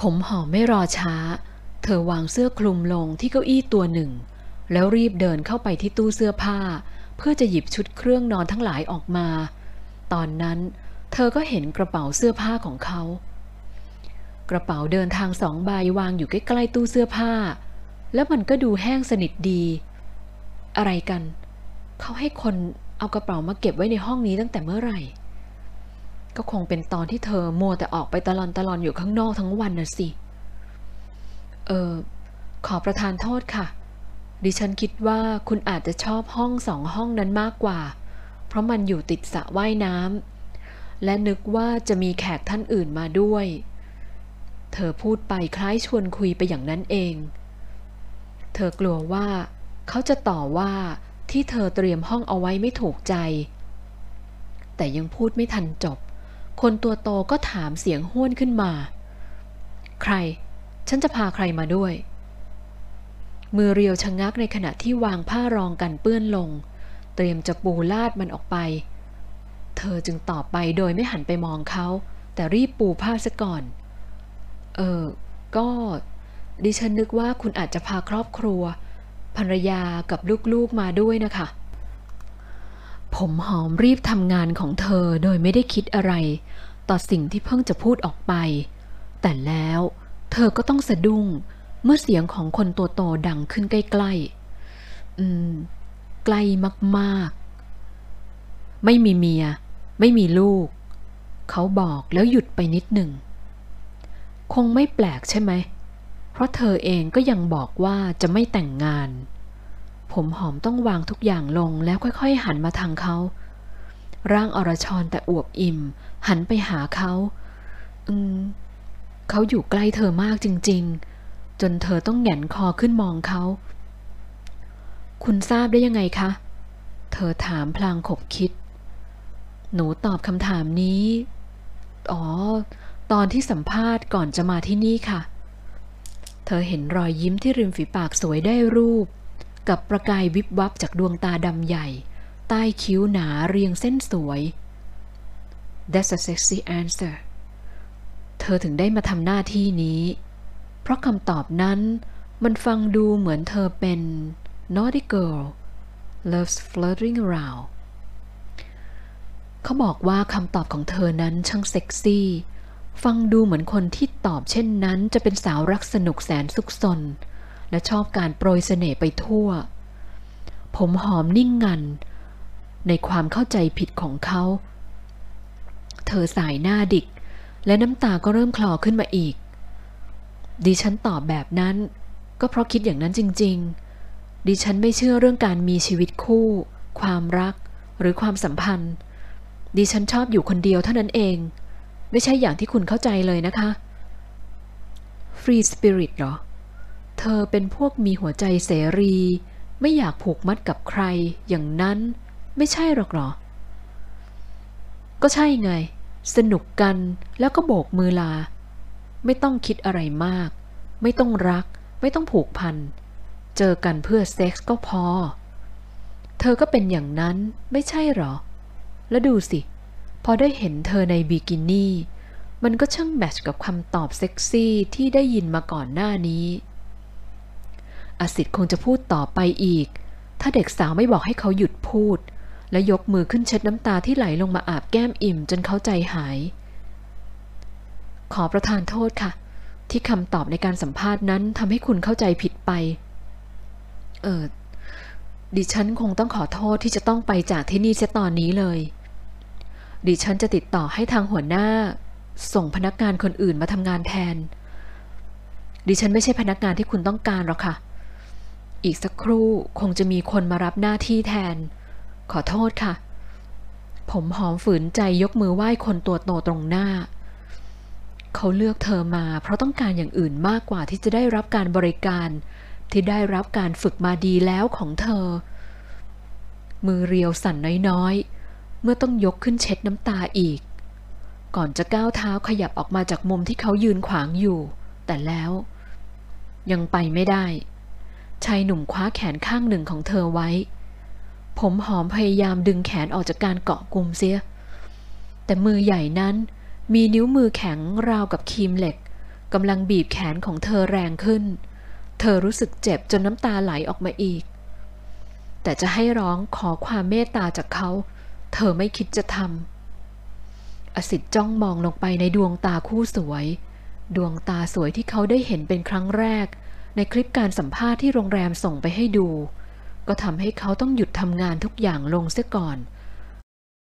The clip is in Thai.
ผมหอมไม่รอช้า เธอวางเสื้อคลุมลงที่เก้าอี้ตัวหนึ่ง แล้วรีบเดินเข้าไปที่ตู้เสื้อผ้า เพื่อจะหยิบชุดเครื่องนอนทั้งหลายออกมา ตอนนั้น เธอก็เห็นกระเป๋าเสื้อผ้าของเขา กระเป๋าเดินทางสองใบวางอยู่ใกล้ๆตู้เสื้อผ้า แล้วมันก็ดูแห้งสนิทดี อะไรกัน เขาให้คนเอากระเป๋ามาเก็บไว้ในห้องนี้ตั้งแต่เมื่อไหร่ ก็คงเป็นตอนที่เธอมัวแต่ออกไปตลอนตลอนอยู่ข้างนอกทั้งวันน่ะสิ เออขอประทานโทษค่ะ ดิฉันคิดว่าคุณอาจจะชอบห้องสองห้องนั้นมากกว่า เพราะมันอยู่ติดสระว่ายน้ำและนึกว่าจะมีแขกท่านอื่นมาด้วย เธอพูดไปคล้ายชวนคุยไปอย่างนั้นเอง เธอกลัวว่า เขาจะต่อว่าที่เธอเตรียมห้องเอาไว้ไม่ถูกใจ แต่ยังพูดไม่ทันจบ คนตัวโตก็ถามเสียงห้วนขึ้นมา ใคร ฉันจะพาใครมาด้วย มือเรียวชะงักในขณะที่วางผ้ารองกันเปื้อนลง เตรียมจะปูลาดมันออกไป เธอจึงตอบไปโดยไม่หันไปมองเขา แต่รีบปูผ้าซะก่อน เออ ก็ ดิฉันนึกว่าคุณอาจจะพาครอบครัวภรรยากับลูกๆมาด้วยนะคะ ผมหอมรีบทำงานของเธอโดยไม่ได้คิดอะไร ต่อสิ่งที่เพิ่งจะพูดออกไป แต่แล้วเธอก็ต้องสะดุ้งเมื่อเสียงของคนตัวโตดังขึ้นใกล้ๆ อืม ใกล้มากๆ ไม่มีเมีย ไม่มีลูก เขาบอกแล้วหยุดไปนิดหนึ่ง คงไม่แปลกใช่ไหม เพราะเธอเองก็ยังบอกว่าจะไม่แต่งงาน ผมหอมต้องวางทุกอย่างลงแล้วค่อยๆ หันมาทางเขา ร่างอรชรแต่อวบอิ่ม หันไปหาเขา อืม เขาอยู่ใกล้เธอมากจริง ๆ จนเธอต้องแหงนคอขึ้นมองเขา คุณทราบได้ยังไงคะ เธอถามพลางขบคิด หนูตอบคำถามนี้ อ๋อ ตอนที่สัมภาษณ์ก่อนจะมาที่นี่ค่ะ เธอเห็นรอยยิ้มที่ริมฝีปากสวยได้รูป กับประกายวิบวับจากดวงตาดำใหญ่ ใต้คิ้วหนาเรียงเส้นสวย That's a sexy answer เธอถึงได้มาทำหน้าที่นี้ เพราะคำตอบนั้นมันฟังดูเหมือนเธอเป็น naughty girl loves flirting around เขาบอกว่าคำตอบของเธอนั้นช่างเซ็กซี่ ฟังดูเหมือนคนที่ตอบเช่นนั้นจะเป็นสาวรักสนุกแสนสุขสน และชอบการโปรยเสน่ห์ไปทั่ว ผมหอมนิ่งงัน ในความเข้าใจผิดของเขา เธอสายหน้าดิก และน้ำตาก็เริ่มคลอขึ้นมาอีก ดิฉันตอบแบบนั้น ก็เพราะคิดอย่างนั้นจริง ๆ ดิฉันไม่เชื่อเรื่องการมีชีวิตคู่ ความรัก หรือความสัมพันธ์ ดิฉันชอบอยู่คนเดียวเท่านั้นเอง ไม่ใช่อย่างที่คุณเข้าใจเลยนะคะ Free Spirit เหรอ เธอเป็นพวกมีหัวใจเสรี ไม่อยากผูกมัดกับใครอย่างนั้นไม่ใช่หรอกเหรอ ก็ใช่ไง สนุกกันแล้วก็โบกมือลา ไม่ต้องคิดอะไรมาก ไม่ต้องรัก ไม่ต้องผูกพัน เจอกันเพื่อเซ็กส์ก็พอ เธอก็เป็นอย่างนั้นไม่ใช่หรอ แล้วดูสิ พอได้เห็นเธอในบิกินี่ มันก็ช่างแมทช์กับคำตอบเซ็กซี่ที่ได้ยินมาก่อนหน้านี้ อสิทธิ์คงจะพูดต่อไปอีก ถ้าเด็กสาวไม่บอกให้เขาหยุดพูด และยกมือขึ้นเช็ดน้ำตาที่ไหลลงมาอาบแก้มอิ่มจนเขาใจหาย ขอประทานโทษค่ะ ที่คำตอบในการสัมภาษณ์นั้นทำให้คุณเข้าใจผิดไป เออดิฉันคงต้องขอโทษที่จะต้องไปจากที่นี่เสียตอนนี้เลย ดิฉันจะติดต่อให้ทางหัวหน้า ส่งพนักงานคนอื่นมาทำงานแทน ดิฉันไม่ใช่พนักงานที่คุณต้องการหรอกค่ะ อีกสักครู่คงจะมีคนมารับหน้าที่แทน ขอโทษค่ะ ผมหอมฝืนใจยกมือไหว้คนตัวโตตรงหน้า เขาเลือกเธอมาเพราะต้องการอย่างอื่นมากกว่าที่จะได้รับการบริการ ที่ได้รับการฝึกมาดีแล้วของเธอ มือเรียวสั่นน้อยๆ เมื่อต้องยกขึ้นเช็ดน้ำตาอีก ก่อนจะก้าวเท้าขยับออกมาจากมุมที่เขายืนขวางอยู่ แต่แล้ว ยังไปไม่ได้ ชายหนุ่มคว้าแขนข้างหนึ่งของเธอไว้ ผมหอมพยายามดึงแขนออกจากการเกาะกลุ่มเสีย แต่มือใหญ่นั้นมีนิ้วมือแข็งราวกับครีมเหล็กกำลังบีบแขนของเธอแรงขึ้น เธอรู้สึกเจ็บจนน้ำตาไหลออกมาอีก แต่จะให้ร้องขอความเมตตาจากเขา เธอไม่คิดจะทำ อสิทธิ์จ้องมองลงไปในดวงตาคู่สวย ดวงตาสวยที่เขาได้เห็นเป็นครั้งแรก ในคลิปการสัมภาษณ์ที่โรงแรมส่งไปให้ดู ก็ทำให้เขาต้องหยุดทำงานทุกอย่างลงเสียก่อน